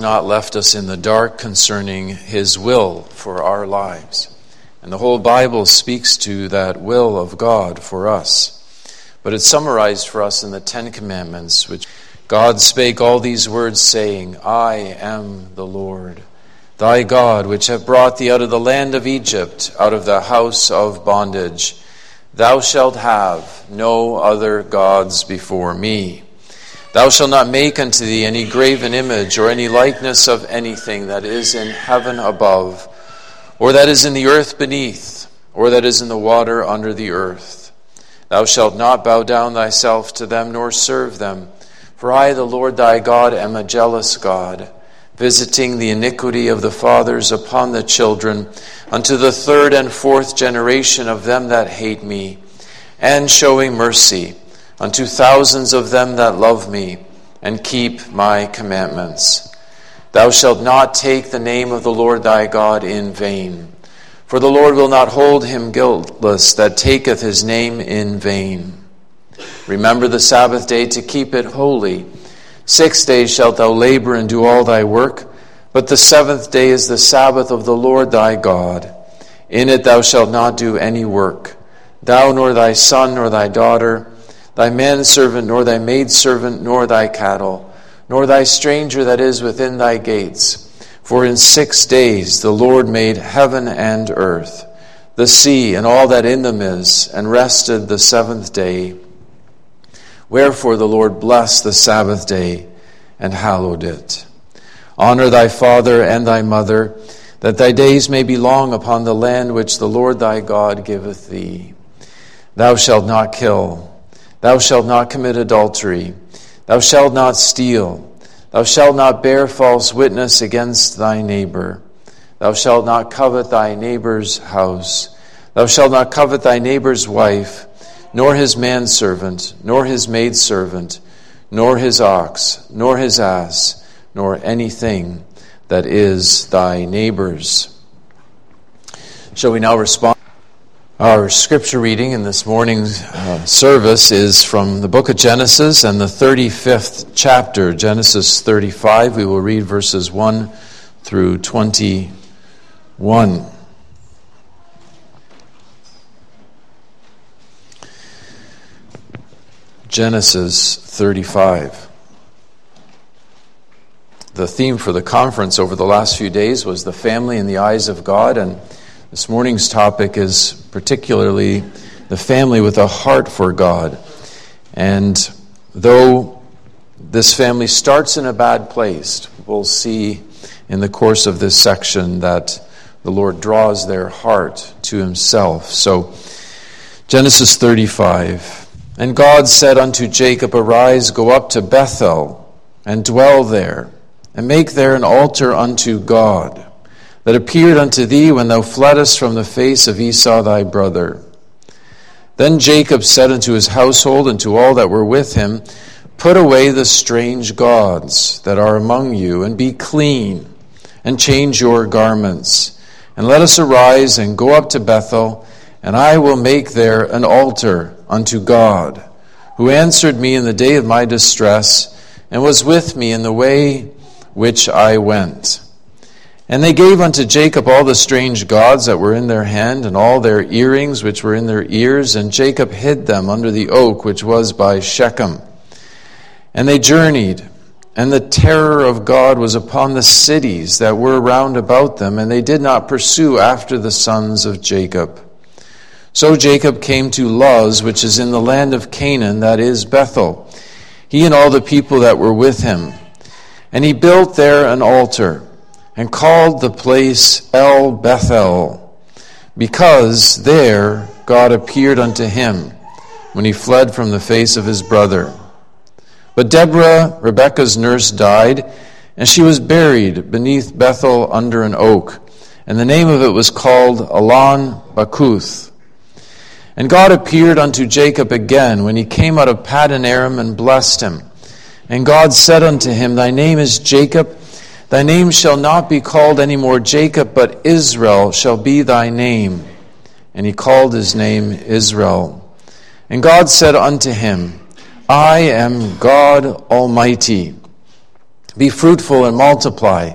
not left us in the dark concerning his will for our lives. And the whole Bible speaks to that will of God for us. But it's summarized for us in the Ten Commandments, which God spake all these words, saying, I am the Lord, thy God, which have brought thee out of the land of Egypt, out of the house of bondage. Thou shalt have no other gods before me. Thou shalt not make unto thee any graven image or any likeness of anything that is in heaven above, or that is in the earth beneath, or that is in the water under the earth. Thou shalt not bow down thyself to them nor serve them. For I, the Lord thy God, am a jealous God, visiting the iniquity of the fathers upon the children, unto the third and fourth generation of them that hate me, and showing mercy unto thousands of them that love me and keep my commandments. Thou shalt not take the name of the Lord thy God in vain, for the Lord will not hold him guiltless that taketh his name in vain. Remember the Sabbath day to keep it holy. Six days shalt thou labor and do all thy work, but the seventh day is the Sabbath of the Lord thy God. In it thou shalt not do any work, thou nor thy son nor thy daughter thy manservant, nor thy maidservant, nor thy cattle, nor thy stranger that is within thy gates. For in six days the Lord made heaven and earth, the sea, and all that in them is, and rested the seventh day. Wherefore the Lord blessed the Sabbath day and hallowed it. Honor thy father and thy mother, that thy days may be long upon the land which the Lord thy God giveth thee. Thou shalt not kill. Thou shalt not commit adultery. Thou shalt not steal. Thou shalt not bear false witness against thy neighbor. Thou shalt not covet thy neighbor's house. Thou shalt not covet thy neighbor's wife, nor his manservant, nor his maidservant, nor his ox, nor his ass, nor anything that is thy neighbor's. Shall we now respond? Our scripture reading in this morning's uh, service is from the book of Genesis and the 35th chapter, Genesis 35. We will read verses 1 through 21. Genesis 35. The theme for the conference over the last few days was the family in the eyes of God and this morning's topic is particularly the family with a heart for God. And though this family starts in a bad place, we'll see in the course of this section that the Lord draws their heart to himself. So, Genesis 35. And God said unto Jacob, Arise, go up to Bethel, and dwell there, and make there an altar unto God that appeared unto thee when thou fleddest from the face of Esau thy brother. Then Jacob said unto his household and to all that were with him, Put away the strange gods that are among you, and be clean, and change your garments. And let us arise and go up to Bethel, and I will make there an altar unto God, who answered me in the day of my distress, and was with me in the way which I went. And they gave unto Jacob all the strange gods that were in their hand, and all their earrings which were in their ears, and Jacob hid them under the oak which was by Shechem. And they journeyed, and the terror of God was upon the cities that were round about them, and they did not pursue after the sons of Jacob. So Jacob came to Luz, which is in the land of Canaan, that is Bethel, he and all the people that were with him. And he built there an altar and called the place El Bethel, because there God appeared unto him when he fled from the face of his brother. But Deborah, Rebekah's nurse, died, and she was buried beneath Bethel under an oak, and the name of it was called Alon Bakuth. And God appeared unto Jacob again when he came out of Paddan Aram and blessed him. And God said unto him, Thy name is Jacob Thy name shall not be called any more Jacob, but Israel shall be thy name. And he called his name Israel. And God said unto him, I am God Almighty. Be fruitful and multiply.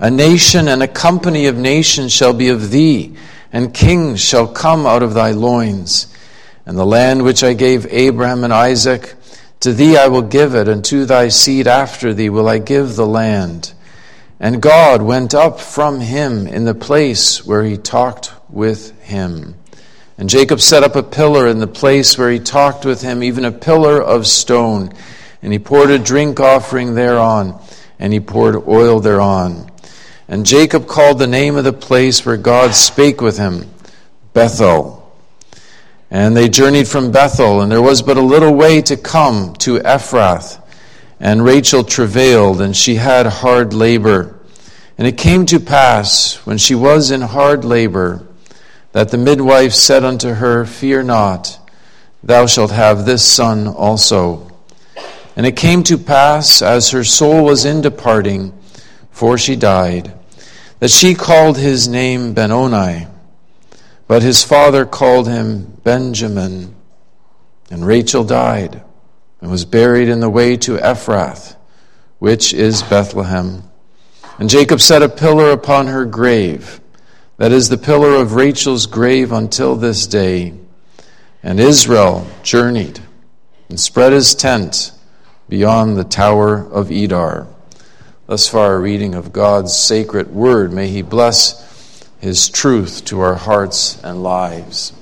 A nation and a company of nations shall be of thee, and kings shall come out of thy loins. And the land which I gave Abraham and Isaac, to thee I will give it, and to thy seed after thee will I give the land. And God went up from him in the place where he talked with him. And Jacob set up a pillar in the place where he talked with him, even a pillar of stone. And he poured a drink offering thereon and he poured oil thereon. And Jacob called the name of the place where God spake with him Bethel. And they journeyed from Bethel, and there was but a little way to come to Ephrath. And Rachel travailed, and she had hard labor. And it came to pass, when she was in hard labor, that the midwife said unto her, Fear not, thou shalt have this son also. And it came to pass, as her soul was in departing, for she died, that she called his name Benoni, but his father called him Benjamin. And Rachel died and was buried in the way to Ephrath, which is Bethlehem. And Jacob set a pillar upon her grave, that is the pillar of Rachel's grave until this day. And Israel journeyed and spread his tent beyond the Tower of Edar. Thus far, a reading of God's sacred word. May He bless His truth to our hearts and lives.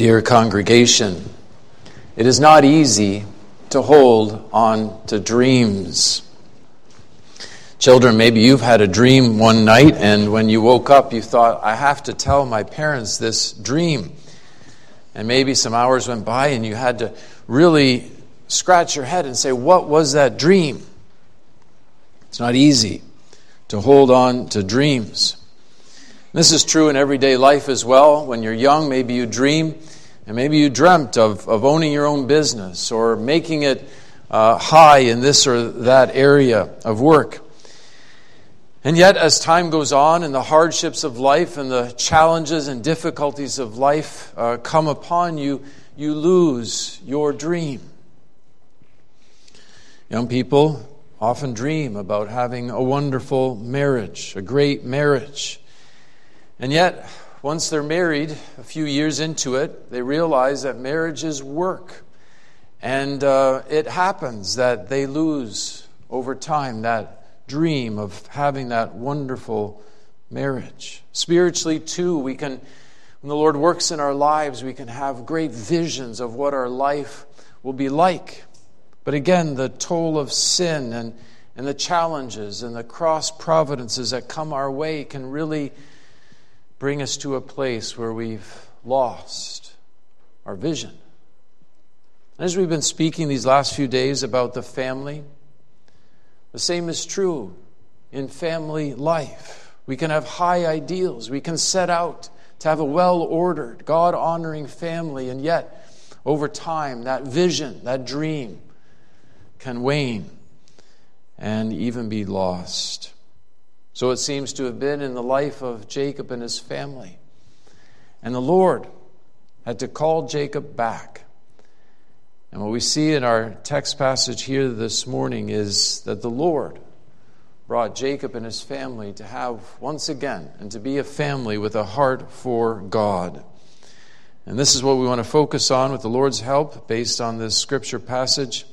Dear congregation, it is not easy to hold on to dreams. Children, maybe you've had a dream one night, and when you woke up, you thought, I have to tell my parents this dream. And maybe some hours went by, and you had to really scratch your head and say, What was that dream? It's not easy to hold on to dreams. This is true in everyday life as well. When you're young, maybe you dream, and maybe you dreamt of, of owning your own business or making it uh, high in this or that area of work. And yet, as time goes on and the hardships of life and the challenges and difficulties of life uh, come upon you, you lose your dream. Young people often dream about having a wonderful marriage, a great marriage. And yet, once they're married, a few years into it, they realize that marriage is work. And uh, it happens that they lose over time that dream of having that wonderful marriage. Spiritually, too, we can, when the Lord works in our lives, we can have great visions of what our life will be like. But again, the toll of sin and, and the challenges and the cross providences that come our way can really bring us to a place where we've lost our vision. As we've been speaking these last few days about the family, the same is true in family life. We can have high ideals. We can set out to have a well ordered, God honoring family, and yet, over time, that vision, that dream can wane and even be lost. So it seems to have been in the life of Jacob and his family. And the Lord had to call Jacob back and what we see in our text passage here this morning is that the Lord brought Jacob and his family to have once again and to be a family with a heart for God. And this is what we want to focus on with the Lord's help based on this scripture passage.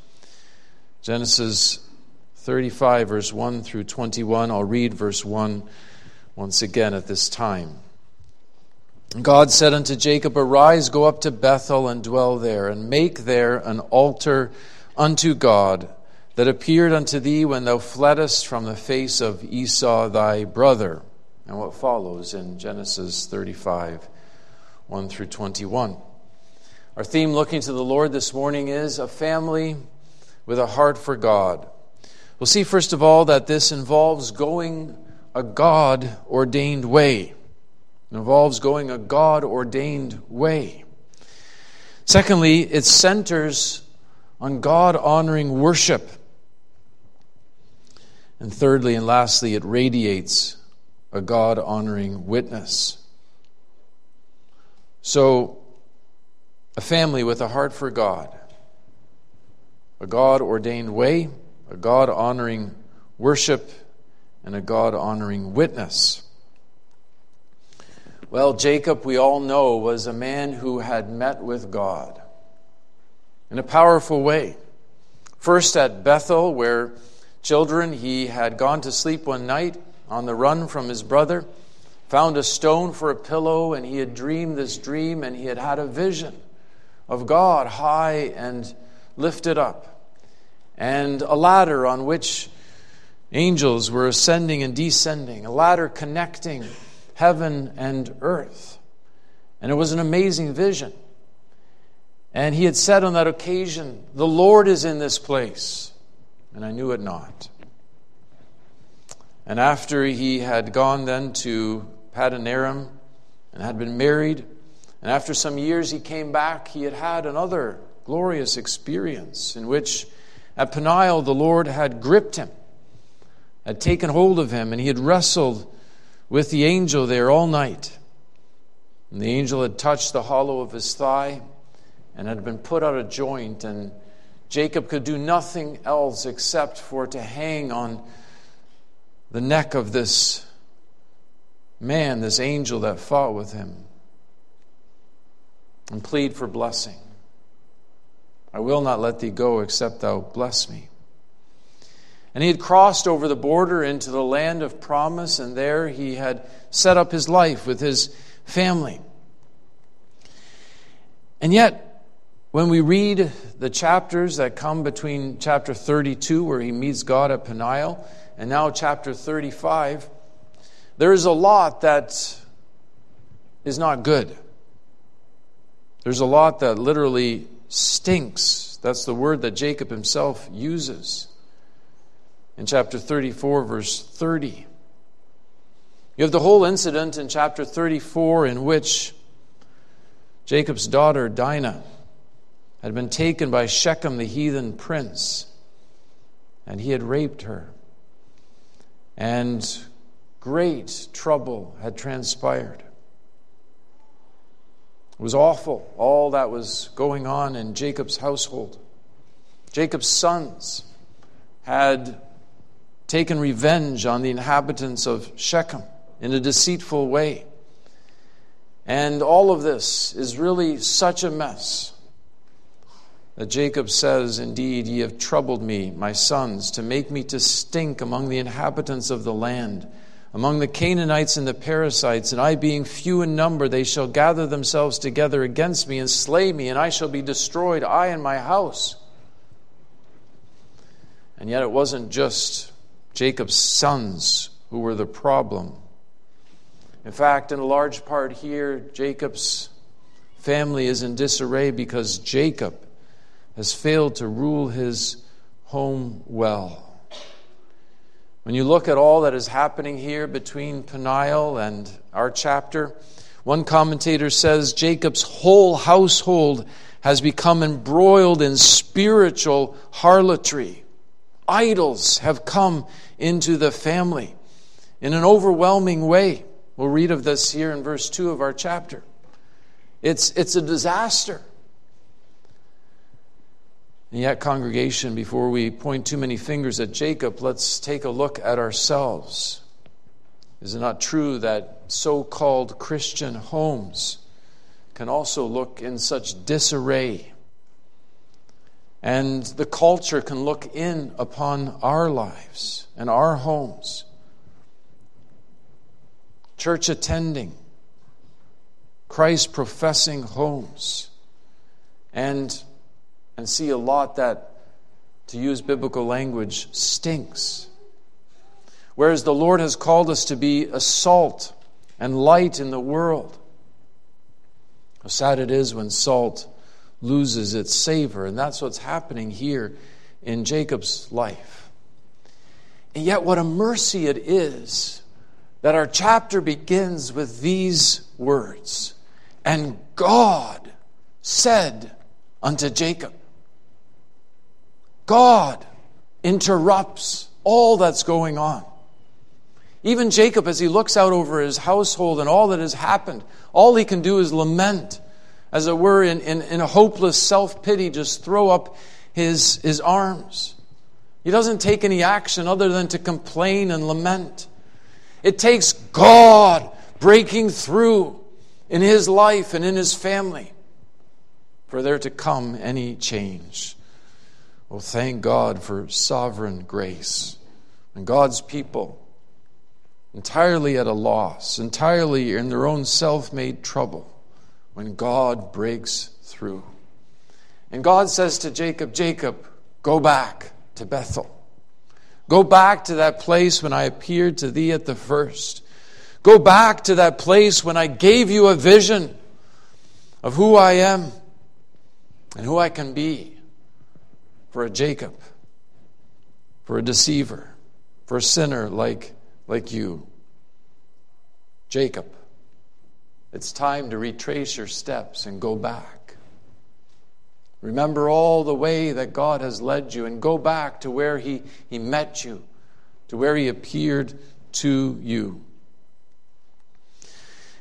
Genesis 35, verse 1 through 21. I'll read verse 1 once again at this time. God said unto Jacob, Arise, go up to Bethel and dwell there, and make there an altar unto God that appeared unto thee when thou fleddest from the face of Esau thy brother. And what follows in Genesis 35, 1 through 21. Our theme looking to the Lord this morning is a family with a heart for God. We'll see, first of all, that this involves going a God ordained way. It involves going a God ordained way. Secondly, it centers on God honoring worship. And thirdly and lastly, it radiates a God honoring witness. So, a family with a heart for God, a God ordained way, a God honoring worship, and a God honoring witness. Well, Jacob, we all know, was a man who had met with God in a powerful way. First at Bethel, where children, he had gone to sleep one night on the run from his brother, found a stone for a pillow, and he had dreamed this dream, and he had had a vision of God high and lifted up, and a ladder on which angels were ascending and descending, a ladder connecting heaven and earth. And it was an amazing vision. And he had said on that occasion, The Lord is in this place. And I knew it not. And after he had gone then to Padanaram and had been married, and after some years he came back, he had had another glorious experience in which at Peniel the Lord had gripped him, had taken hold of him, and he had wrestled with the angel there all night. And the angel had touched the hollow of his thigh and had been put out of joint, and Jacob could do nothing else except for to hang on the neck of this man, this angel that fought with him, and plead for blessing. I will not let thee go except thou bless me. And he had crossed over the border into the land of promise, and there he had set up his life with his family. And yet, when we read the chapters that come between chapter 32, where he meets God at Peniel, and now chapter 35, there is a lot that is not good. There's a lot that literally stinks. That's the word that Jacob himself uses in chapter 34, verse 30. You have the whole incident in chapter 34 in which Jacob's daughter, Dinah, had been taken by Shechem, the heathen prince, and he had raped her. And great trouble had transpired. It was awful, all that was going on in Jacob's household. Jacob's sons had taken revenge on the inhabitants of Shechem in a deceitful way. And all of this is really such a mess that Jacob says, Indeed, ye have troubled me, my sons, to make me to stink among the inhabitants of the land, among the Canaanites and the Perizzites, and I being few in number, they shall gather themselves together against me and slay me, and I shall be destroyed, I and my house. And yet it wasn't just Jacob's sons who were the problem. In fact, in a large part here, Jacob's family is in disarray because Jacob has failed to rule his home well. When you look at all that is happening here between Peniel and our chapter, one commentator says Jacob's whole household has become embroiled in spiritual harlotry. Idols have come into the family in an overwhelming way. We'll read of this here in verse 2 of our chapter. It's, it's a disaster. And yet, congregation, before we point too many fingers at Jacob, let's take a look at ourselves. Is it not true that so called Christian homes can also look in such disarray? And the culture can look in upon our lives and our homes. Church attending, Christ professing homes, and, and see a lot that, to use biblical language, stinks. Whereas the Lord has called us to be a salt and light in the world. How sad it is when salt loses its savor. And that's what's happening here in Jacob's life. And yet, what a mercy it is that our chapter begins with these words And God said unto Jacob, God interrupts all that's going on. Even Jacob, as he looks out over his household and all that has happened, all he can do is lament, as it were, in, in, in a hopeless self pity, just throw up his, his arms. He doesn't take any action other than to complain and lament. It takes God breaking through in his life and in his family for there to come any change. Well, thank God for sovereign grace. And God's people, entirely at a loss, entirely in their own self made trouble, when God breaks through. And God says to Jacob, Jacob, go back to Bethel. Go back to that place when I appeared to thee at the first. Go back to that place when I gave you a vision of who I am and who I can be for a Jacob, for a deceiver, for a sinner like, like you. Jacob, it's time to retrace your steps and go back. Remember all the way that God has led you and go back to where He, he met you, to where He appeared to you.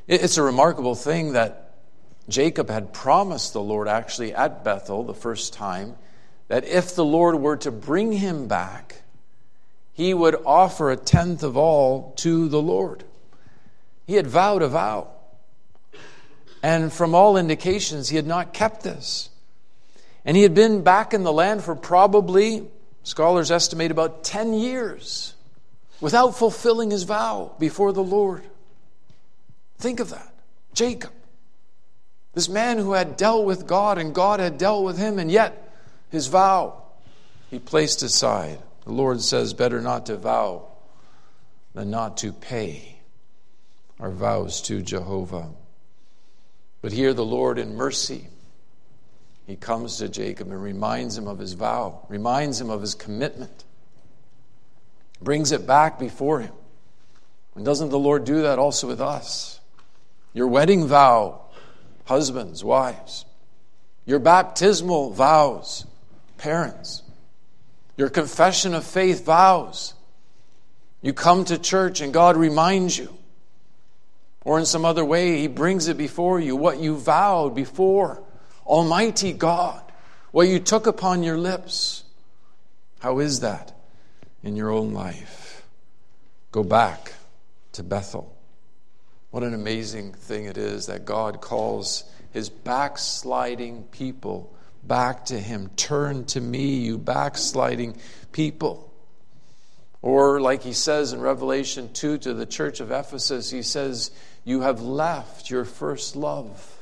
It's a remarkable thing that Jacob had promised the Lord actually at Bethel the first time that if the Lord were to bring him back, he would offer a tenth of all to the Lord. He had vowed a vow. And from all indications, he had not kept this. And he had been back in the land for probably, scholars estimate, about 10 years without fulfilling his vow before the Lord. Think of that. Jacob. This man who had dealt with God and God had dealt with him, and yet his vow he placed aside. The Lord says, better not to vow than not to pay our vows to Jehovah. But here the Lord, in mercy, he comes to Jacob and reminds him of his vow, reminds him of his commitment, brings it back before him. And doesn't the Lord do that also with us? your wedding vow, husbands, wives, your baptismal vows, parents, your confession of faith vows. You come to church and God reminds you, or in some other way, He brings it before you, what you vowed before Almighty God, what you took upon your lips. How is that in your own life? Go back to Bethel. What an amazing thing it is that God calls his backsliding people back to him. Turn to me, you backsliding people. Or, like he says in Revelation 2 to the church of Ephesus, he says, You have left your first love.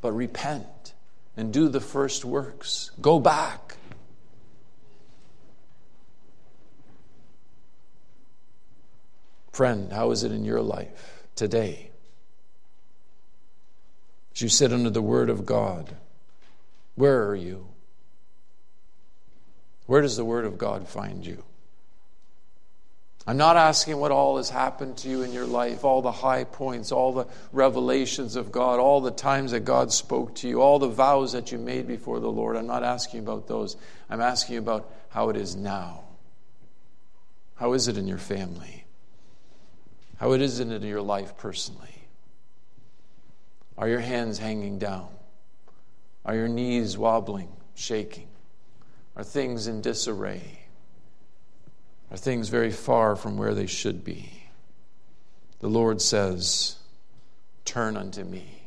But repent and do the first works. Go back. Friend, how is it in your life today? As you sit under the Word of God, where are you? Where does the Word of God find you? I'm not asking what all has happened to you in your life, all the high points, all the revelations of God, all the times that God spoke to you, all the vows that you made before the Lord. I'm not asking about those. I'm asking about how it is now. How is it in your family? How it is in your life personally? Are your hands hanging down? Are your knees wobbling, shaking? Are things in disarray? Are things very far from where they should be? The Lord says, Turn unto me.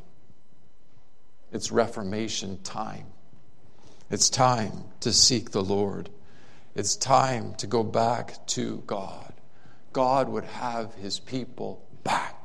It's Reformation time. It's time to seek the Lord. It's time to go back to God. God would have his people back.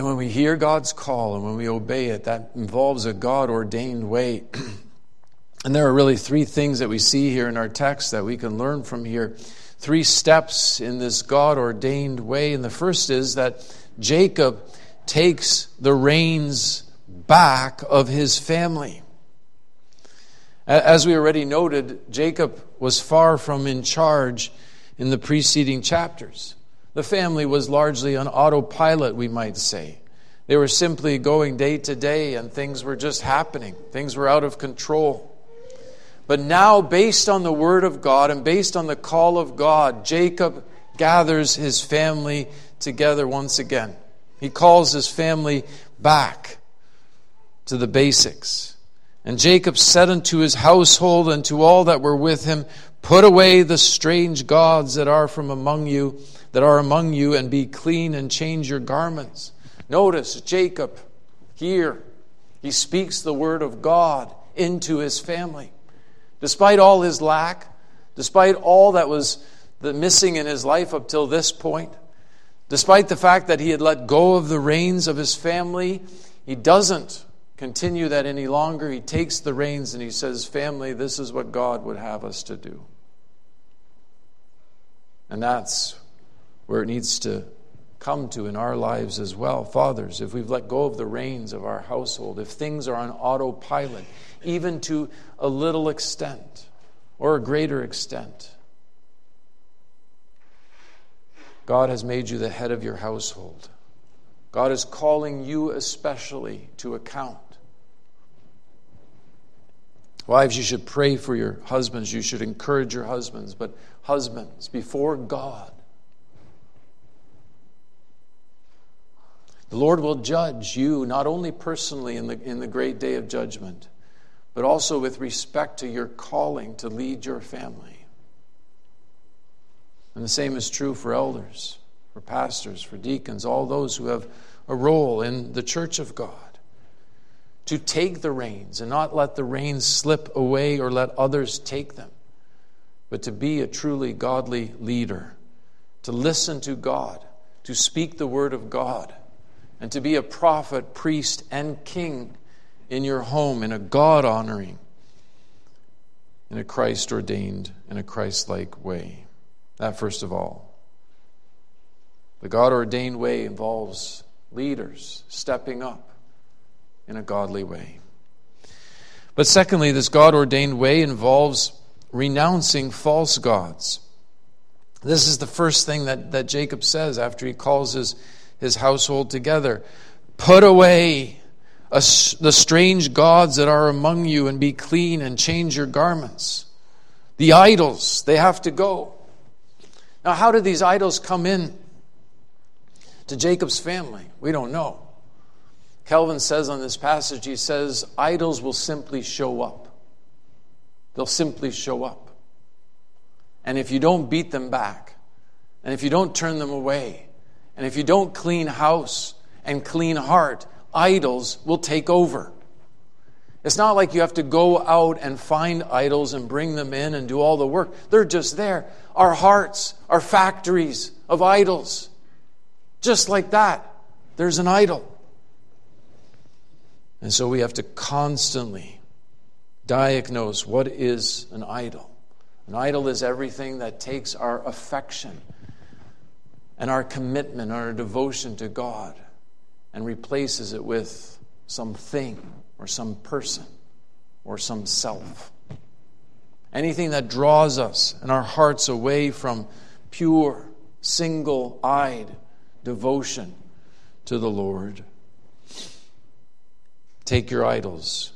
And when we hear God's call and when we obey it, that involves a God ordained way. and there are really three things that we see here in our text that we can learn from here. Three steps in this God ordained way. And the first is that Jacob takes the reins back of his family. As we already noted, Jacob was far from in charge in the preceding chapters. The family was largely on autopilot, we might say. They were simply going day to day, and things were just happening. Things were out of control. But now, based on the word of God and based on the call of God, Jacob gathers his family together once again. He calls his family back to the basics. And Jacob said unto his household and to all that were with him, Put away the strange gods that are from among you, that are among you, and be clean and change your garments. Notice Jacob here, he speaks the word of God into his family. Despite all his lack, despite all that was the missing in his life up till this point, despite the fact that he had let go of the reins of his family, he doesn't continue that any longer. He takes the reins and he says, Family, this is what God would have us to do. And that's where it needs to come to in our lives as well. Fathers, if we've let go of the reins of our household, if things are on autopilot, even to a little extent or a greater extent, God has made you the head of your household. God is calling you especially to account. Wives, you should pray for your husbands. You should encourage your husbands. But, husbands, before God, the Lord will judge you not only personally in the, in the great day of judgment, but also with respect to your calling to lead your family. And the same is true for elders, for pastors, for deacons, all those who have a role in the church of God to take the reins and not let the reins slip away or let others take them, but to be a truly godly leader, to listen to God, to speak the word of God, and to be a prophet, priest, and king in your home in a God honoring, in a Christ ordained, in a Christ like way. That, first of all. The God ordained way involves leaders stepping up in a godly way. But secondly, this God ordained way involves renouncing false gods. This is the first thing that, that Jacob says after he calls his, his household together. Put away the strange gods that are among you and be clean and change your garments. The idols, they have to go. Now, how did these idols come in to Jacob's family? We don't know. Calvin says on this passage, he says, idols will simply show up. They'll simply show up. And if you don't beat them back, and if you don't turn them away, and if you don't clean house and clean heart, idols will take over. It's not like you have to go out and find idols and bring them in and do all the work. They're just there. Our hearts are factories of idols. Just like that, there's an idol. And so we have to constantly diagnose what is an idol. An idol is everything that takes our affection and our commitment, our devotion to God, and replaces it with something or some person or some self. Anything that draws us and our hearts away from pure, single eyed devotion to the Lord. Take your idols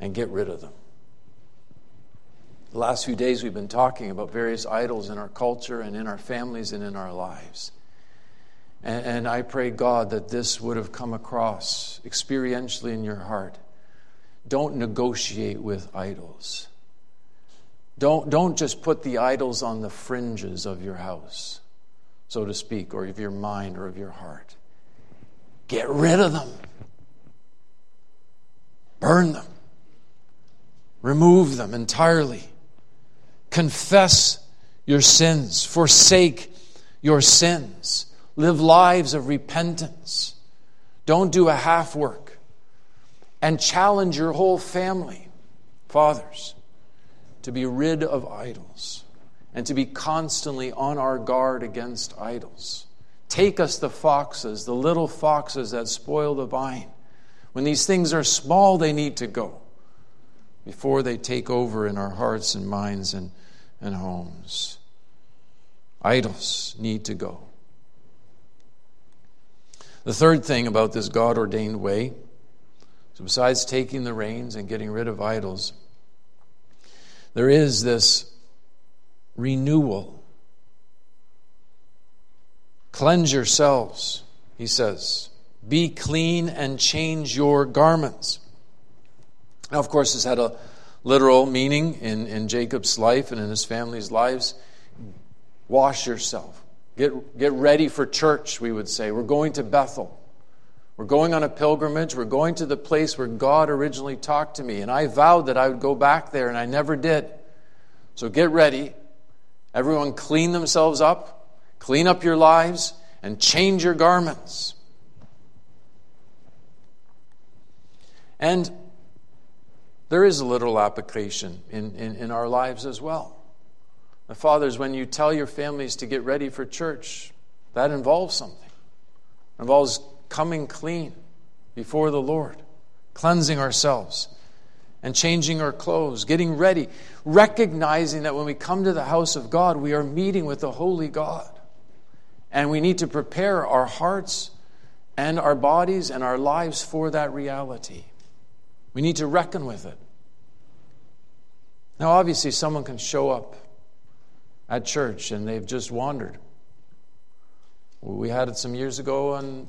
and get rid of them. The last few days, we've been talking about various idols in our culture and in our families and in our lives. And, and, I pray, God, that this would have come across experientially in your heart. Don't negotiate with idols. Don't, don't just put the idols on the fringes of your house, so to speak, or of your mind or of your heart. Get rid of them. Burn them. Remove them entirely. Confess your sins. Forsake your sins. Live lives of repentance. Don't do a half work. And challenge your whole family, fathers, to be rid of idols and to be constantly on our guard against idols. Take us the foxes, the little foxes that spoil the vine when these things are small, they need to go before they take over in our hearts and minds and, and homes. Idols need to go. The third thing about this God ordained way, so besides taking the reins and getting rid of idols, there is this renewal. Cleanse yourselves, he says. Be clean and change your garments. Now, of course, this had a literal meaning in, in Jacob's life and in his family's lives. Wash yourself. Get, get ready for church, we would say. We're going to Bethel. We're going on a pilgrimage. We're going to the place where God originally talked to me. And I vowed that I would go back there, and I never did. So get ready. Everyone clean themselves up, clean up your lives, and change your garments. And there is a literal application in, in, in our lives as well. The fathers, when you tell your families to get ready for church, that involves something. It involves coming clean before the Lord, cleansing ourselves and changing our clothes, getting ready, recognizing that when we come to the house of God, we are meeting with the holy God. And we need to prepare our hearts and our bodies and our lives for that reality. We need to reckon with it. Now, obviously, someone can show up at church and they've just wandered. We had it some years ago in,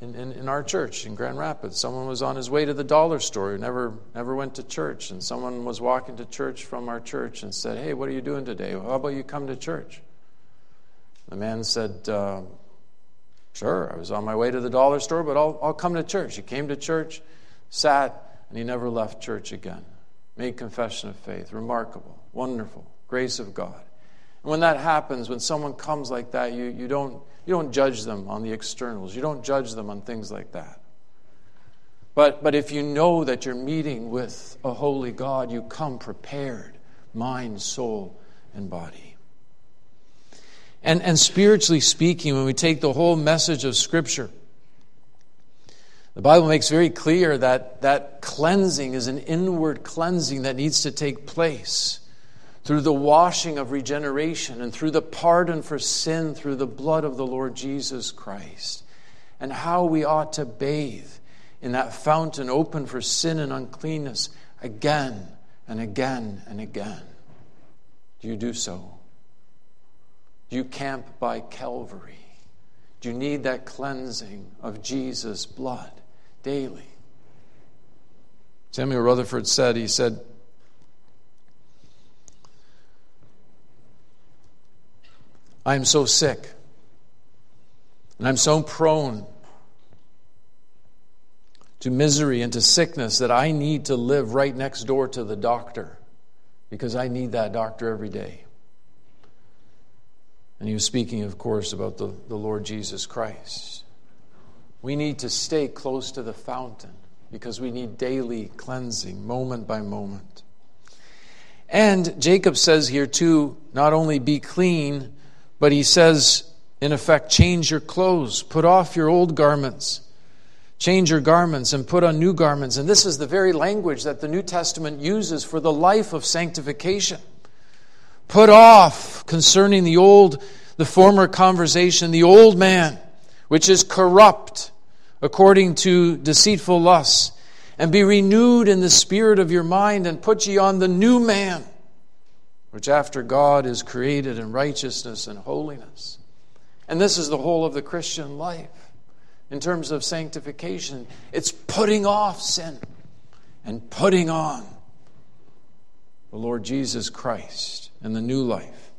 in, in, our church in Grand Rapids. Someone was on his way to the dollar store, never, never went to church, and someone was walking to church from our church and said, Hey, what are you doing today? How about you come to church? The man said, uh, Sure, I was on my way to the dollar store, but I'll, I'll come to church. He came to church, sat, and he never left church again. Made confession of faith. Remarkable, wonderful, grace of God. And when that happens, when someone comes like that, you, you, don't, you don't judge them on the externals. You don't judge them on things like that. But, but if you know that you're meeting with a holy God, you come prepared, mind, soul, and body. And, and spiritually speaking, when we take the whole message of Scripture, the Bible makes very clear that that cleansing is an inward cleansing that needs to take place through the washing of regeneration and through the pardon for sin through the blood of the Lord Jesus Christ, and how we ought to bathe in that fountain open for sin and uncleanness again and again and again. Do you do so? Do you camp by Calvary? Do you need that cleansing of Jesus' blood daily? Samuel Rutherford said, he said, I am so sick. And I'm so prone to misery and to sickness that I need to live right next door to the doctor because I need that doctor every day. And he was speaking, of course, about the, the Lord Jesus Christ. We need to stay close to the fountain because we need daily cleansing, moment by moment. And Jacob says here, too, not only be clean, but he says, in effect, change your clothes, put off your old garments, change your garments, and put on new garments. And this is the very language that the New Testament uses for the life of sanctification. Put off concerning the old, the former conversation, the old man, which is corrupt according to deceitful lusts, and be renewed in the spirit of your mind, and put ye on the new man which after God is created in righteousness and holiness. And this is the whole of the Christian life in terms of sanctification. It's putting off sin and putting on the Lord Jesus Christ and the new life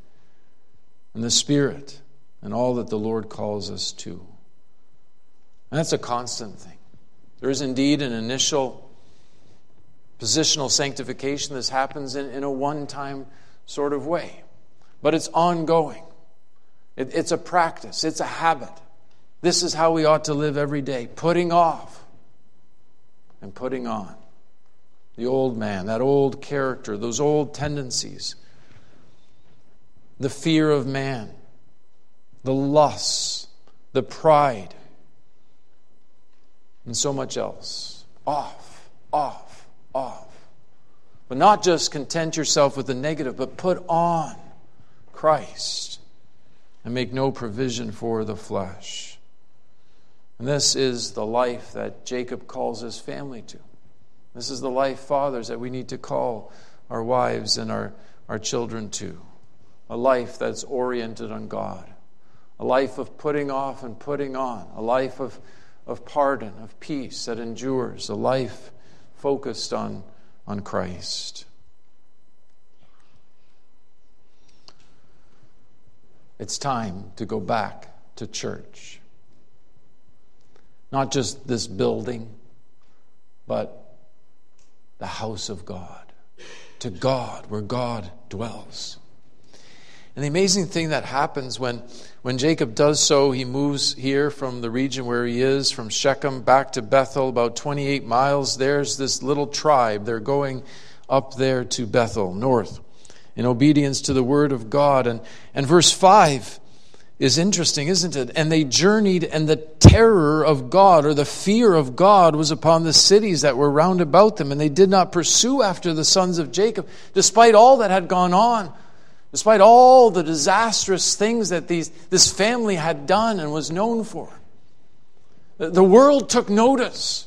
and the Spirit and all that the Lord calls us to. And that's a constant thing. There is indeed an initial positional sanctification. This happens in, in a one time sort of way. But it's ongoing, it, it's a practice, it's a habit. This is how we ought to live every day putting off and putting on. The old man, that old character, those old tendencies, the fear of man, the lusts, the pride, and so much else. Off, off, off. But not just content yourself with the negative, but put on Christ and make no provision for the flesh. And this is the life that Jacob calls his family to. This is the life, fathers, that we need to call our wives and our, our children to. A life that's oriented on God, a life of putting off and putting on, a life of, of pardon, of peace that endures, a life focused on, on Christ. It's time to go back to church. Not just this building, but the house of God, to God, where God dwells. And the amazing thing that happens when, when Jacob does so, he moves here from the region where he is, from Shechem back to Bethel, about 28 miles. There's this little tribe. They're going up there to Bethel, north in obedience to the word of God. And, and verse 5 is interesting, isn't it? And they journeyed, and the terror of God or the fear of God was upon the cities that were round about them, and they did not pursue after the sons of Jacob, despite all that had gone on, despite all the disastrous things that these, this family had done and was known for. The world took notice.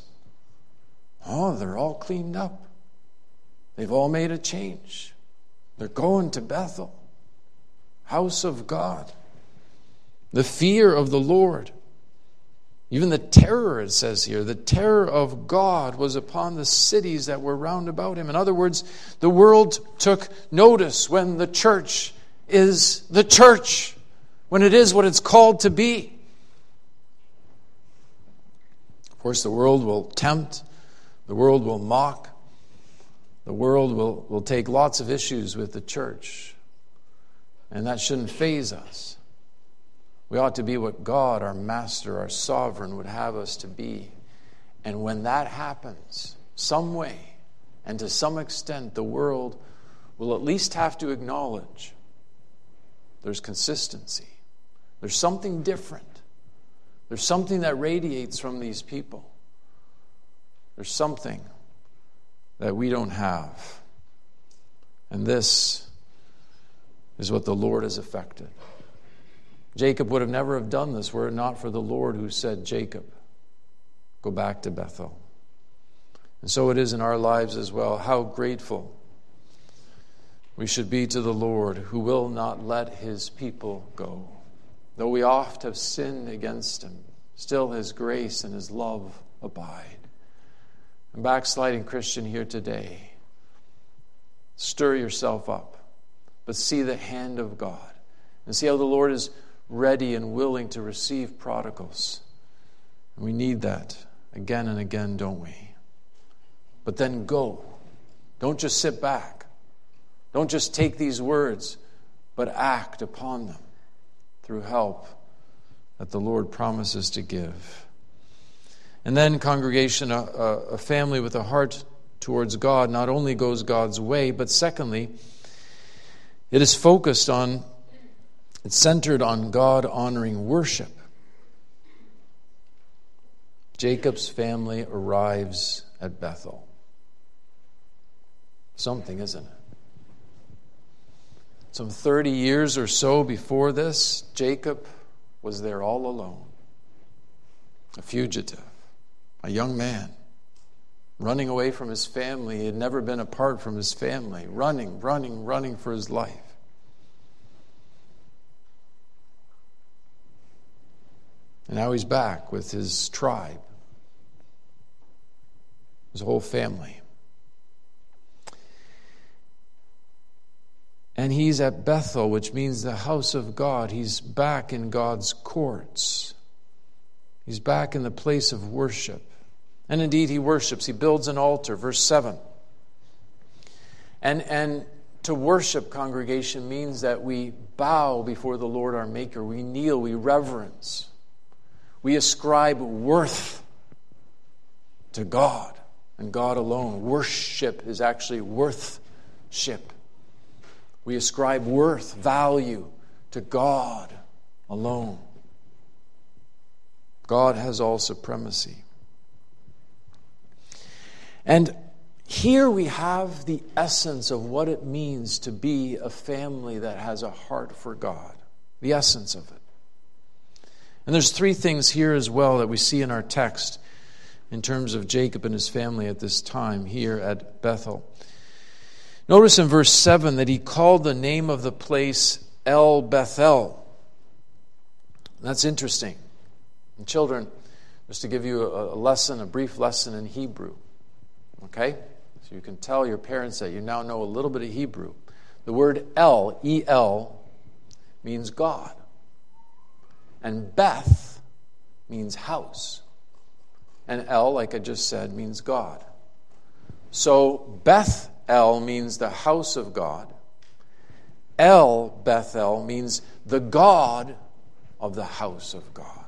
Oh, they're all cleaned up. They've all made a change. They're going to Bethel, house of God. The fear of the Lord. Even the terror, it says here, the terror of God was upon the cities that were round about him. In other words, the world took notice when the church is the church, when it is what it's called to be. Of course, the world will tempt, the world will mock, the world will, will take lots of issues with the church, and that shouldn't faze us. We ought to be what God, our master, our sovereign, would have us to be. And when that happens, some way, and to some extent, the world will at least have to acknowledge there's consistency. There's something different. There's something that radiates from these people. There's something that we don't have. And this is what the Lord has affected. Jacob would have never have done this were it not for the Lord who said, Jacob, go back to Bethel. And so it is in our lives as well. How grateful we should be to the Lord who will not let his people go. Though we oft have sinned against him, still his grace and his love abide And backsliding Christian here today, stir yourself up, but see the hand of God and see how the Lord is ready and willing to receive prodigals. And we need that again and again, don't we? But then go. Don't just sit back. Don't just take these words, but act upon them through help that the Lord promises to give. And then, congregation, a, a family with a heart towards God not only goes God's way, but secondly, it is focused on, it's centered on God honoring worship. Jacob's family arrives at Bethel. Something, isn't it? Some 30 years or so before this, Jacob was there all alone, a fugitive a young man running away from his family. He had never been apart from his family, running, running, running for his life. And now he's back with his tribe, his whole family. And he's at Bethel, which means the house of God. He's back in God's courts. He's back in the place of worship. And indeed, he worships. He builds an altar, verse 7. And, and to worship, congregation, means that we bow before the Lord our Maker. We kneel, we reverence. We ascribe worth to God and God alone. Worship is actually worthship. We ascribe worth, value to God alone. God has all supremacy. And here we have the essence of what it means to be a family that has a heart for God, the essence of it. And there's three things here as well that we see in our text in terms of Jacob and his family at this time here at Bethel. Notice in verse 7 that he called the name of the place El Bethel. That's interesting. And children, just to give you a, lesson, a brief lesson in Hebrew. Okay? So you can tell your parents that you now know a little bit of Hebrew. The word El, E L, means God. And Beth means house. And El, like I just said, means God. So Beth El means the house of God. El Bethel means the God of the house of God.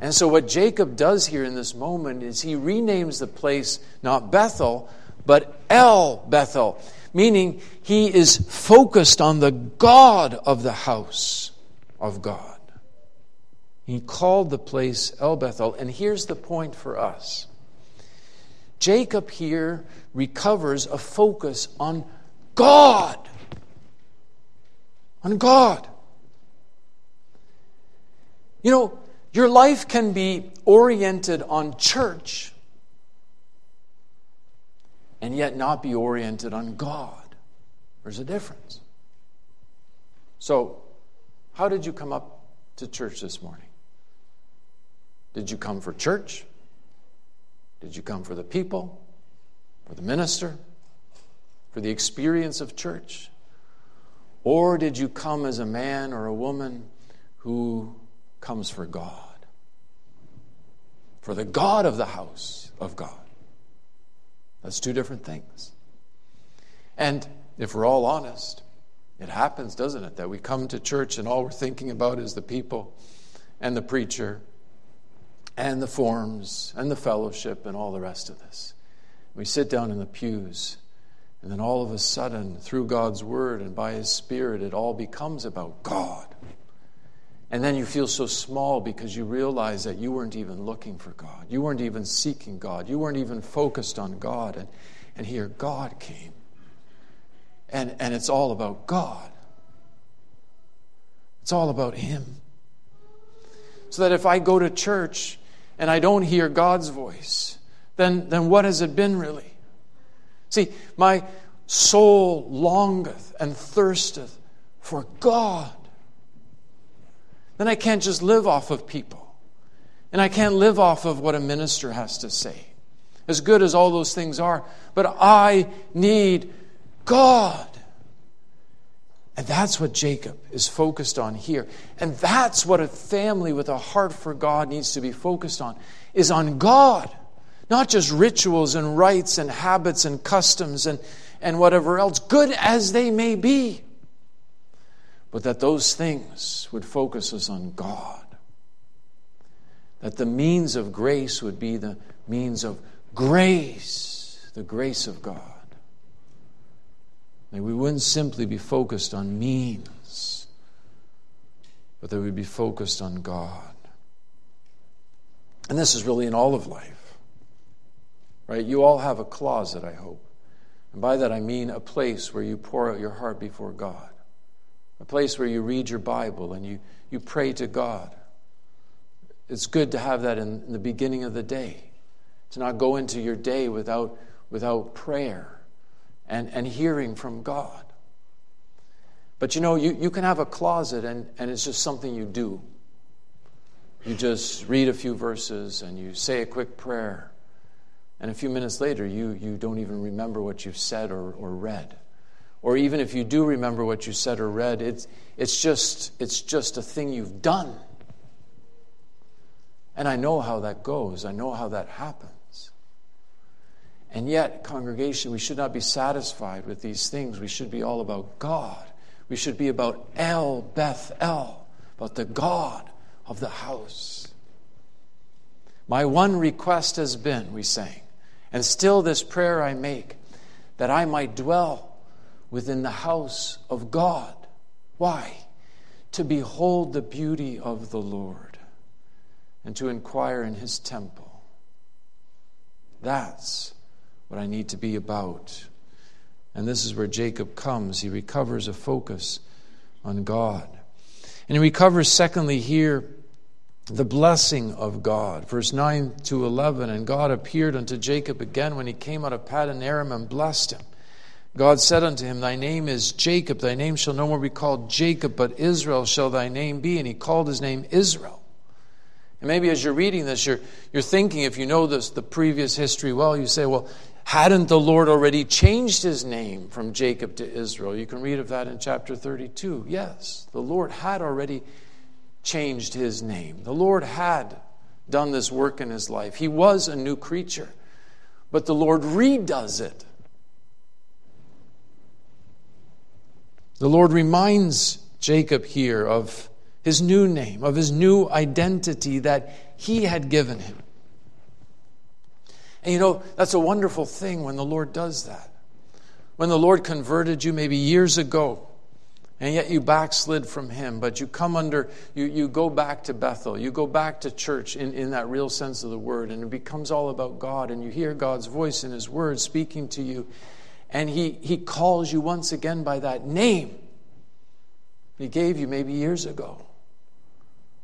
And so, what Jacob does here in this moment is he renames the place not Bethel, but El Bethel, meaning he is focused on the God of the house of God. He called the place El Bethel. And here's the point for us Jacob here recovers a focus on God. On God. You know, your life can be oriented on church and yet not be oriented on God. There's a difference. So, how did you come up to church this morning? Did you come for church? Did you come for the people? For the minister? For the experience of church? Or did you come as a man or a woman who comes for God? For the God of the house of God. That's two different things. And if we're all honest, it happens, doesn't it, that we come to church and all we're thinking about is the people and the preacher and the forms and the fellowship and all the rest of this. We sit down in the pews, and then all of a sudden, through God's Word and by His Spirit, it all becomes about God. And then you feel so small because you realize that you weren't even looking for God. You weren't even seeking God. You weren't even focused on God. And, and here God came. And, and it's all about God. It's all about Him. So that if I go to church and I don't hear God's voice, then, then what has it been really? See, my soul longeth and thirsteth for God. Then I can't just live off of people. And I can't live off of what a minister has to say. As good as all those things are, but I need God. And that's what Jacob is focused on here. And that's what a family with a heart for God needs to be focused on is on God. Not just rituals and rites and habits and customs and, and whatever else, good as they may be. But that those things would focus us on God. That the means of grace would be the means of grace, the grace of God. That we wouldn't simply be focused on means, but that we'd be focused on God. And this is really in all of life. Right? You all have a closet, I hope. And by that I mean a place where you pour out your heart before God. A place where you read your Bible and you, you pray to God. It's good to have that in, in the beginning of the day. To not go into your day without, without prayer and, and hearing from God. But you know, you, you can have a closet and, and it's just something you do. You just read a few verses and you say a quick prayer. And a few minutes later, you, you don't even remember what you've said or, or read. Or even if you do remember what you said or read, it's, it's, just, it's just a thing you've done. And I know how that goes, I know how that happens. And yet, congregation, we should not be satisfied with these things. We should be all about God. We should be about El Beth El, about the God of the house. My one request has been, we sang, and still this prayer I make, that I might dwell within the house of God. Why? To behold the beauty of the Lord and to inquire in his temple. That's what I need to be about. And this is where Jacob comes. He recovers a focus on God. And he recovers, secondly, here, the blessing of God. Verse 9 to 11 And God appeared unto Jacob again when he came out of Paddan Aram and blessed him. God said unto him, Thy name is Jacob. Thy name shall no more be called Jacob, but Israel shall thy name be. And he called his name Israel. And maybe as you're reading this, you're, you're thinking, if you know this, the previous history well, you say, well, hadn't the Lord already changed his name from Jacob to Israel? You can read of that in chapter 32. Yes, the Lord had already changed his name. The Lord had done this work in his life. He was a new creature, but the Lord redoes it. The Lord reminds Jacob here of his new name, of his new identity that he had given him. And you know, that's a wonderful thing when the Lord does that. When the Lord converted you maybe years ago, and yet you backslid from him, but you come under, you, you go back to Bethel, you go back to church in, in that real sense of the word, and it becomes all about God, and you hear God's voice in his word speaking to you, and he, he calls you once again by that name he gave you maybe years ago.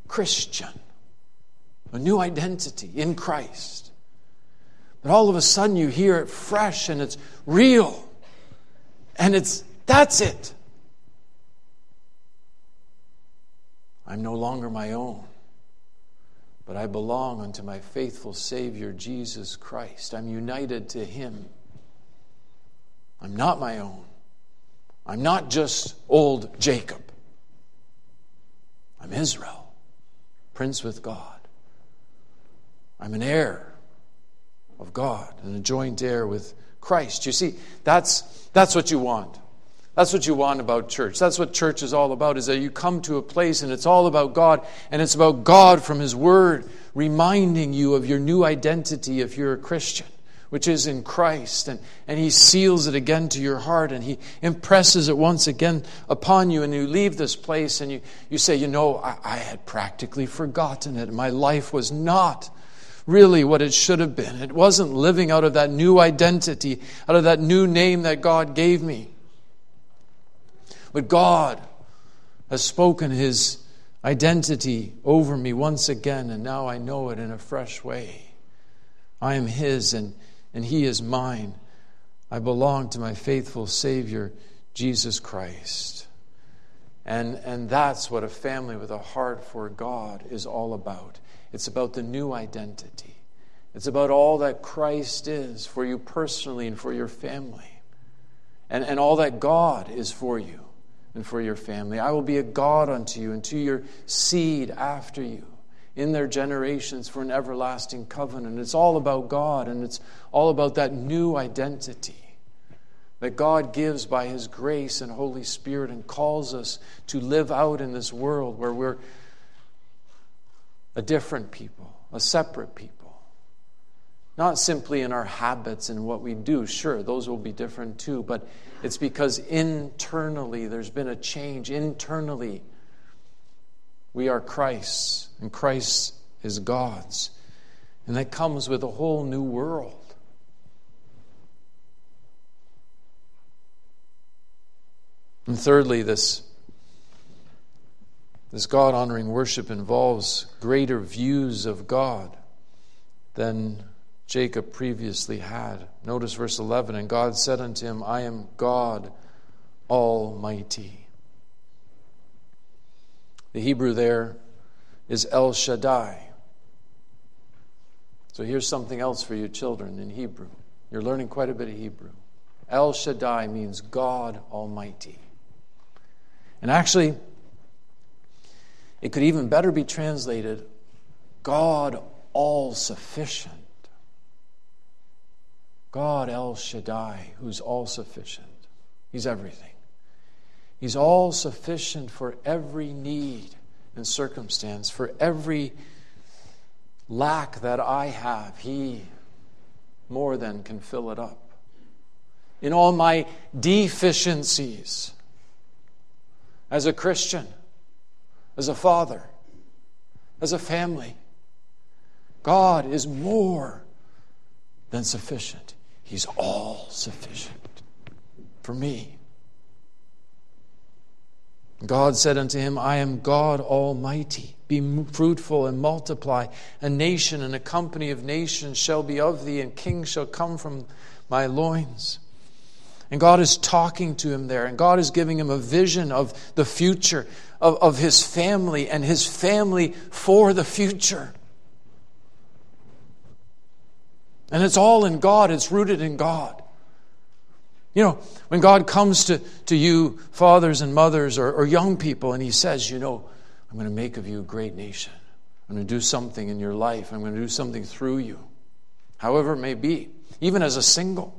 Christian, a new identity in Christ. But all of a sudden you hear it fresh and it's real. And it's, that's it. I'm no longer my own, but I belong unto my faithful Savior, Jesus Christ. I'm united to Him. I'm not my own. I'm not just old Jacob. I'm Israel, prince with God. I'm an heir of God and a joint heir with Christ. You see, that's, that's what you want. That's what you want about church. That's what church is all about, is that you come to a place and it's all about God, and it's about God from His Word reminding you of your new identity if you're a Christian which is in Christ. And, and He seals it again to your heart and He impresses it once again upon you. And you leave this place and you, you say, You know, I, I had practically forgotten it. My life was not really what it should have been. It wasn't living out of that new identity, out of that new name that God gave me. But God has spoken His identity over me once again, and now I know it in a fresh way. I am His, and and He is mine. I belong to my faithful Savior, Jesus Christ. And, and that's what a family with a heart for God is all about. It's about the new identity. It's about all that Christ is for you personally and for your family, and, and all that God is for you and for your family. I will be a God unto you and to your seed after you in their generations for an everlasting covenant. It's all about God and it's all about that new identity that God gives by His grace and Holy Spirit and calls us to live out in this world where we're a different people, a separate people. Not simply in our habits and what we do, sure, those will be different too, but it's because internally there's been a change. Internally, we are Christ's, and Christ is God's. And that comes with a whole new world. And thirdly, this, this God honoring worship involves greater views of God than Jacob previously had. Notice verse 11 And God said unto him, I am God Almighty. The Hebrew there is El Shaddai. So here's something else for you children in Hebrew. You're learning quite a bit of Hebrew. El Shaddai means God Almighty. And actually, it could even better be translated God All Sufficient. God El Shaddai, who's all sufficient. He's everything. He's all sufficient for every need and circumstance, for every lack that I have. He more than can fill it up. In all my deficiencies, as a Christian, as a father, as a family, God is more than sufficient. He's all sufficient for me. God said unto him, I am God Almighty. Be fruitful and multiply. A nation and a company of nations shall be of thee, and kings shall come from my loins. And God is talking to him there, and God is giving him a vision of the future, of, of his family, and his family for the future. And it's all in God, it's rooted in God. You know, when God comes to, to you, fathers and mothers, or, or young people, and He says, You know, I'm going to make of you a great nation. I'm going to do something in your life. I'm going to do something through you, however it may be. Even as a single,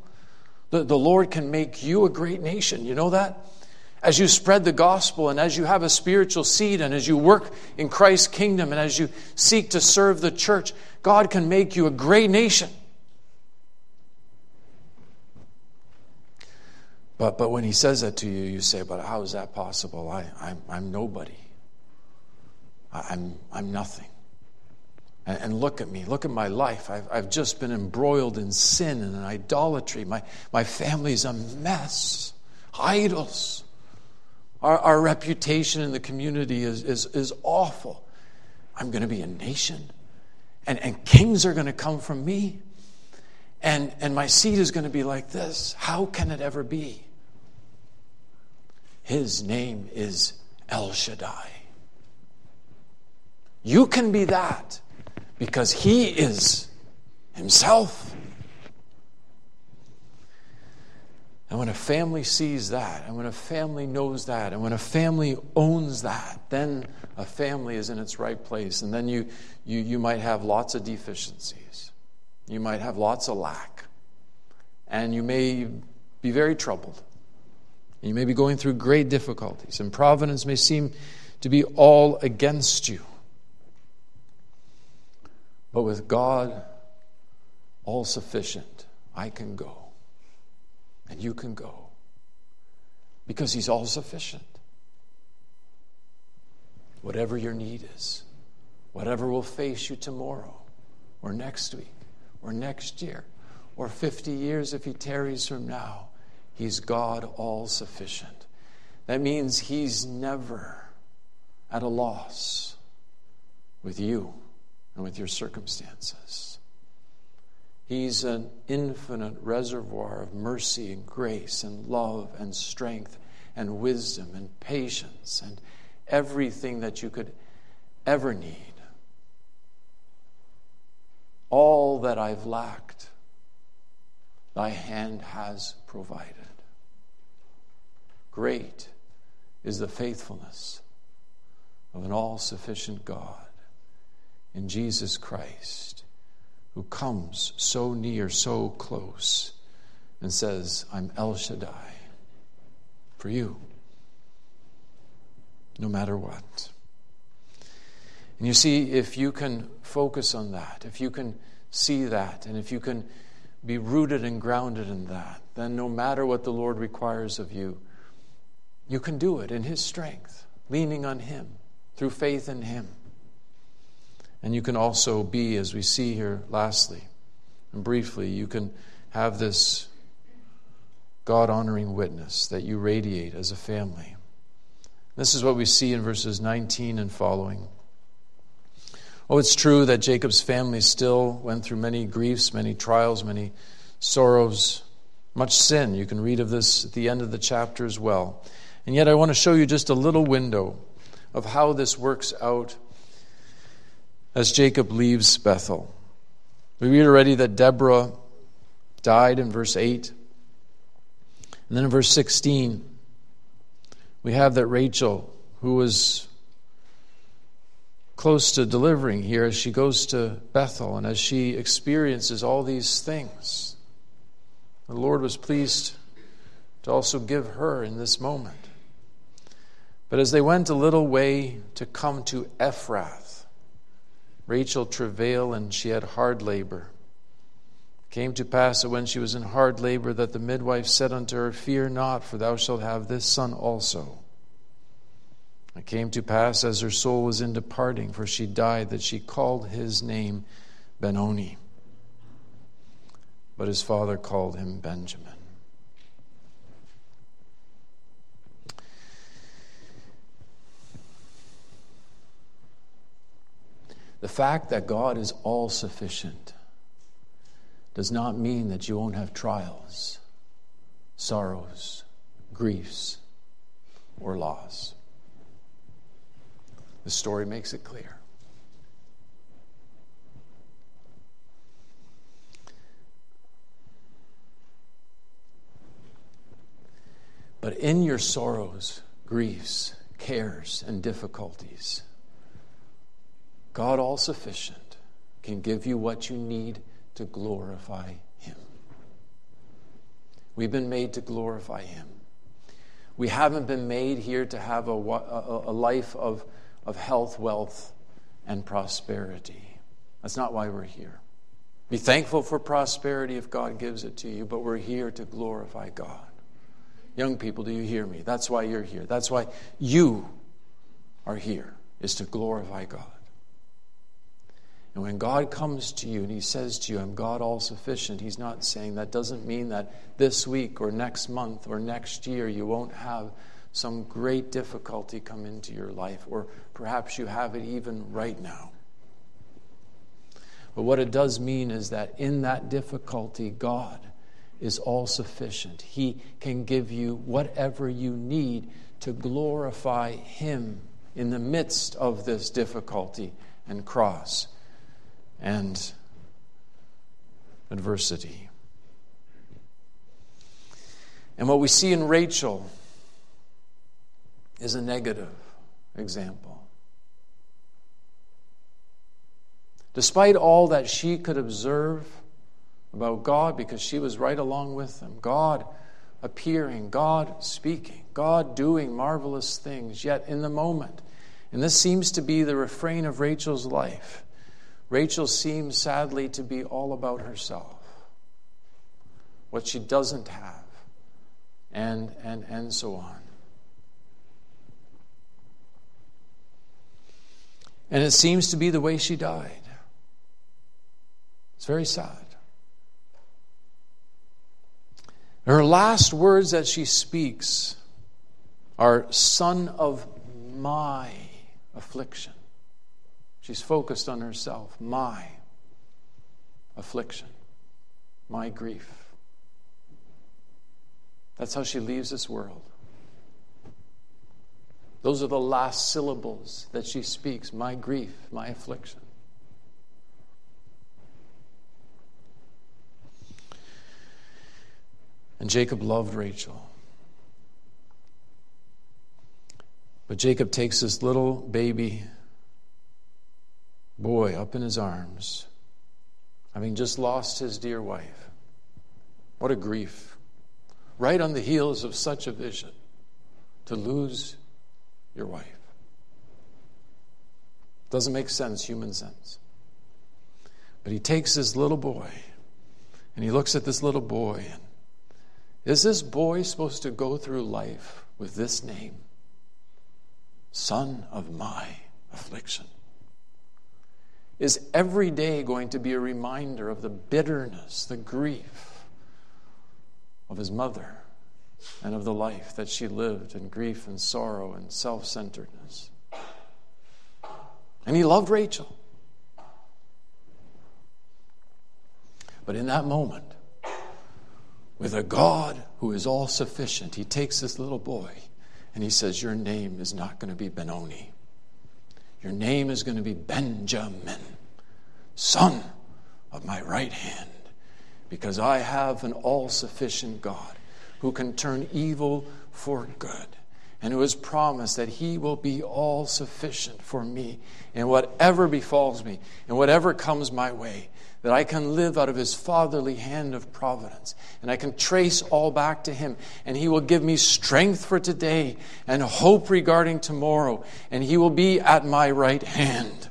the, the Lord can make you a great nation. You know that? As you spread the gospel and as you have a spiritual seed and as you work in Christ's kingdom and as you seek to serve the church, God can make you a great nation. But, but when he says that to you, you say, But how is that possible? I, I'm, I'm nobody. I'm, I'm nothing. And, look at me. Look at my life. I've, I've just been embroiled in sin and in idolatry. My, my family's a mess. Idols. Our, our reputation in the community is, is, is awful. I'm going to be a nation, and, and kings are going to come from me. And, and my seed is going to be like this. How can it ever be? His name is El Shaddai. You can be that because He is Himself. And when a family sees that, and when a family knows that, and when a family owns that, then a family is in its right place. And then you, you, you might have lots of deficiencies. You might have lots of lack. And you may be very troubled. You may be going through great difficulties, and providence may seem to be all against you. But with God, all sufficient, I can go, and you can go, because He's all sufficient. Whatever your need is, whatever will face you tomorrow, or next week, or next year, or 50 years if He tarries from now He's God all sufficient. That means He's never at a loss with you and with your circumstances. He's an infinite reservoir of mercy and grace and love and strength and wisdom and patience and everything that you could ever need. All that I've lacked, thy hand has provided. Great is the faithfulness of an all sufficient God in Jesus Christ, who comes so near, so close, and says, I'm El Shaddai for you, no matter what. And you see, if you can focus on that, if you can see that, and if you can be rooted and grounded in that, then no matter what the Lord requires of you, you can do it in His strength, leaning on Him, through faith in Him. And you can also be, as we see here lastly and briefly, you can have this God honoring witness that you radiate as a family. This is what we see in verses 19 and following. Oh, it's true that Jacob's family still went through many griefs, many trials, many sorrows, much sin. You can read of this at the end of the chapter as well. And yet, I want to show you just a little window of how this works out as Jacob leaves Bethel. We read already that Deborah died in verse 8. And then in verse 16, we have that Rachel, who was close to delivering here as she goes to Bethel and as she experiences all these things, the Lord was pleased to also give her in this moment. But as they went a little way to come to Ephrath, Rachel travailed and she had hard labor. It came to pass that when she was in hard labor, that the midwife said unto her, Fear not, for thou shalt have this son also. It came to pass as her soul was in departing, for she died, that she called his name Benoni. But his father called him Benjamin. The fact that God is all sufficient does not mean that you won't have trials. sorrows, griefs, or loss. The story makes it clear. But in your sorrows, griefs, cares, and difficulties, God all sufficient can give you what you need to glorify Him. We've been made to glorify Him. We haven't been made here to have a, a, a life of, of health, wealth, and prosperity. That's not why we're here. Be thankful for prosperity if God gives it to you, but we're here to glorify God. Young people, do you hear me? That's why you're here. That's why you are here, is to glorify God. And when God comes to you and He says to you, I'm God all sufficient, He's not saying that doesn't mean that this week or next month or next year you won't have some great difficulty come into your life, or perhaps you have it even right now. But what it does mean is that in that difficulty, God is all sufficient. He can give you whatever you need to glorify Him in the midst of this difficulty and cross and adversity. And what we see in Rachel is a negative example. Despite all that she could observe, about God because she was right along with them. God appearing, God speaking, God doing marvelous things, yet in the moment. And this seems to be the refrain of Rachel's life. Rachel seems sadly to be all about herself, what she doesn't have, and, and, and so on. And it seems to be the way she died. It's very sad. Her last words that she speaks are, Son of my affliction. She's focused on herself. My affliction, my grief. That's how she leaves this world. Those are the last syllables that she speaks my grief, my affliction. And Jacob loved Rachel. But Jacob takes this little baby boy up in his arms, having just lost his dear wife. What a grief. Right on the heels of such a vision, to lose your wife. Doesn't make sense, human sense. But he takes this little boy and he looks at this little boy and is this boy supposed to go through life with this name? Son of my affliction. Is every day going to be a reminder of the bitterness, the grief of his mother and of the life that she lived in grief and sorrow and self centeredness? And he loved Rachel. But in that moment, with a God who is all sufficient. He takes this little boy and he says, Your name is not going to be Benoni. Your name is going to be Benjamin, son of my right hand, because I have an all sufficient God who can turn evil for good and who has promised that he will be all sufficient for me in whatever befalls me and whatever comes my way that I can live out of his fatherly hand of providence. And I can trace all back to him. And he will give me strength for today and hope regarding tomorrow. And he will be at my right hand.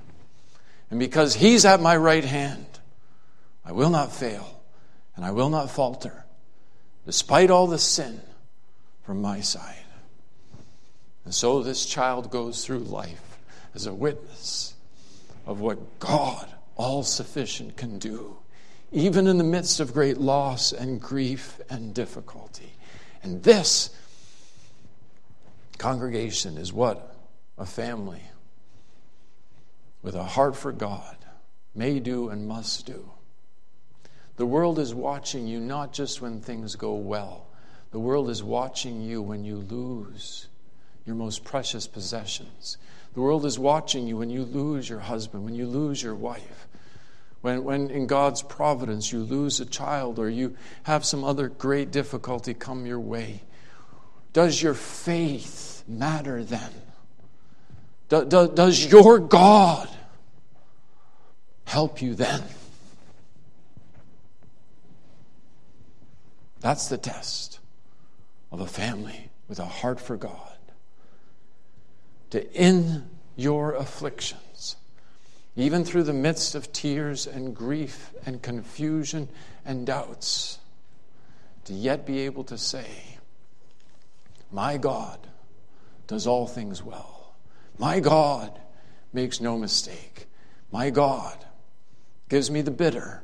And because he's at my right hand, I will not fail and I will not falter, despite all the sin from my side. And so this child goes through life as a witness of what God all sufficient can do, even in the midst of great loss and grief and difficulty. And this congregation is what a family with a heart for God may do and must do. The world is watching you not just when things go well, The world is watching you when you lose your most precious possessions. The world is watching you when you lose your husband, when you lose your wife, when, when in God's providence you lose a child or you have some other great difficulty come your way. Does your faith matter then? Do, do, does your God help you then? That's the test of a family with a heart for God. To in your afflictions, even through the midst of tears and grief and confusion and doubts, to yet be able to say, My God does all things well. My God makes no mistake. My God gives me the bitter,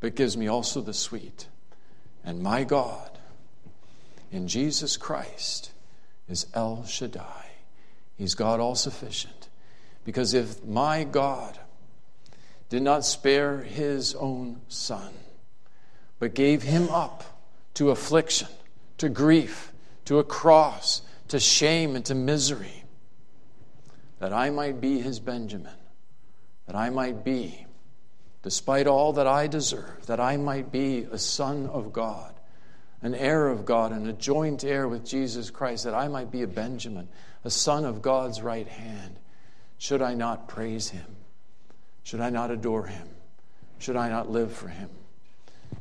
but gives me also the sweet. And my God, in Jesus Christ, is El Shaddai. He's God all sufficient. Because if my God did not spare his own son, but gave him up to affliction, to grief, to a cross, to shame, and to misery, that I might be his Benjamin, that I might be despite all that I deserve, that I might be a son of God, an heir of God, and a joint heir with Jesus Christ, that I might be a Benjamin, a son of God's right hand. Should I not praise him? Should I not adore him? Should I not live for him?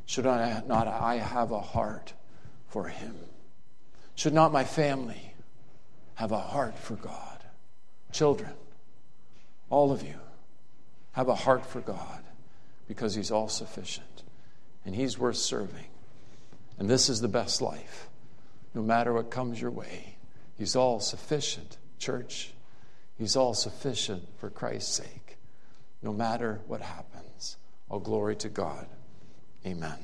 Should I not I have a heart for him? Should not my family have a heart for God? Children, all of you, have a heart for God because He's all sufficient and He's worth serving. And this is the best life. No matter what comes your way, He's all sufficient, church. He's all sufficient for Christ's sake. No matter what happens, all glory to God. Amen.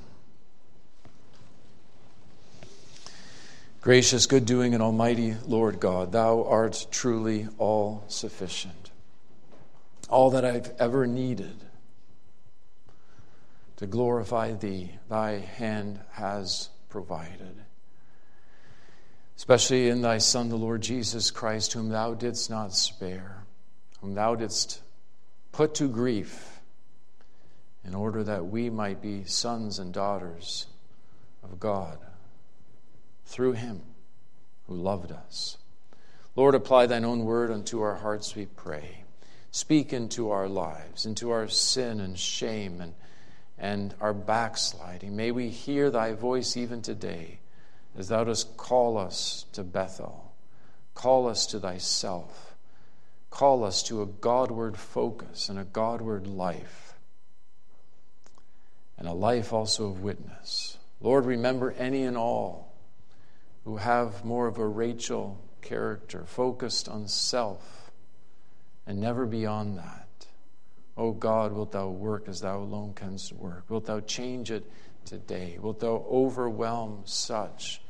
Gracious, good doing, and almighty Lord God, thou art truly all sufficient. All that I've ever needed to glorify thee, thy hand has provided. Especially in thy Son, the Lord Jesus Christ, whom thou didst not spare, whom thou didst put to grief, in order that we might be sons and daughters of God through him who loved us. Lord, apply thine own word unto our hearts, we pray. Speak into our lives, into our sin and shame and and our backsliding. May we hear thy voice even today as thou dost call us to Bethel, call us to thyself, call us to a Godward focus and a Godward life, and a life also of witness. Lord, remember any and all who have more of a Rachel character, focused on self, and never beyond that. O God, wilt thou work as thou alone canst work? Wilt thou change it today? Wilt thou overwhelm such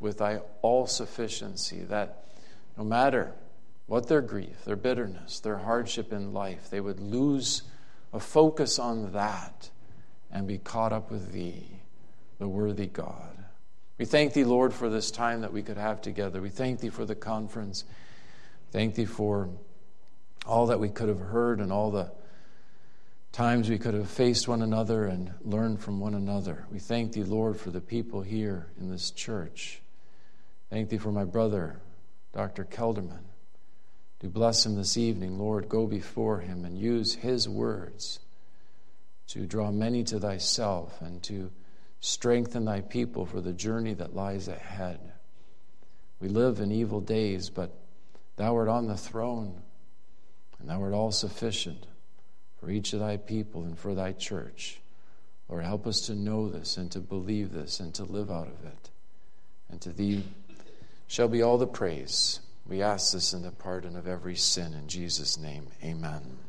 with thy all sufficiency that no matter what their grief, their bitterness, their hardship in life, they would lose a focus on that and be caught up with thee, the worthy God. We thank thee, Lord, for this time that we could have together. We thank thee for the conference. Thank thee for all that we could have heard and all the times we could have faced one another and learned from one another. We thank thee, Lord, for the people here in this church. Thank thee for my brother, Dr. Kelderman. Do bless him this evening, Lord. Go before him and use his words to draw many to thyself and to strengthen thy people for the journey that lies ahead. We live in evil days, but thou art on the throne, and thou art all sufficient for each of thy people and for thy church. Lord, help us to know this and to believe this and to live out of it. And to thee shall be all the praise. We ask this in the pardon of every sin. In Jesus' name, amen.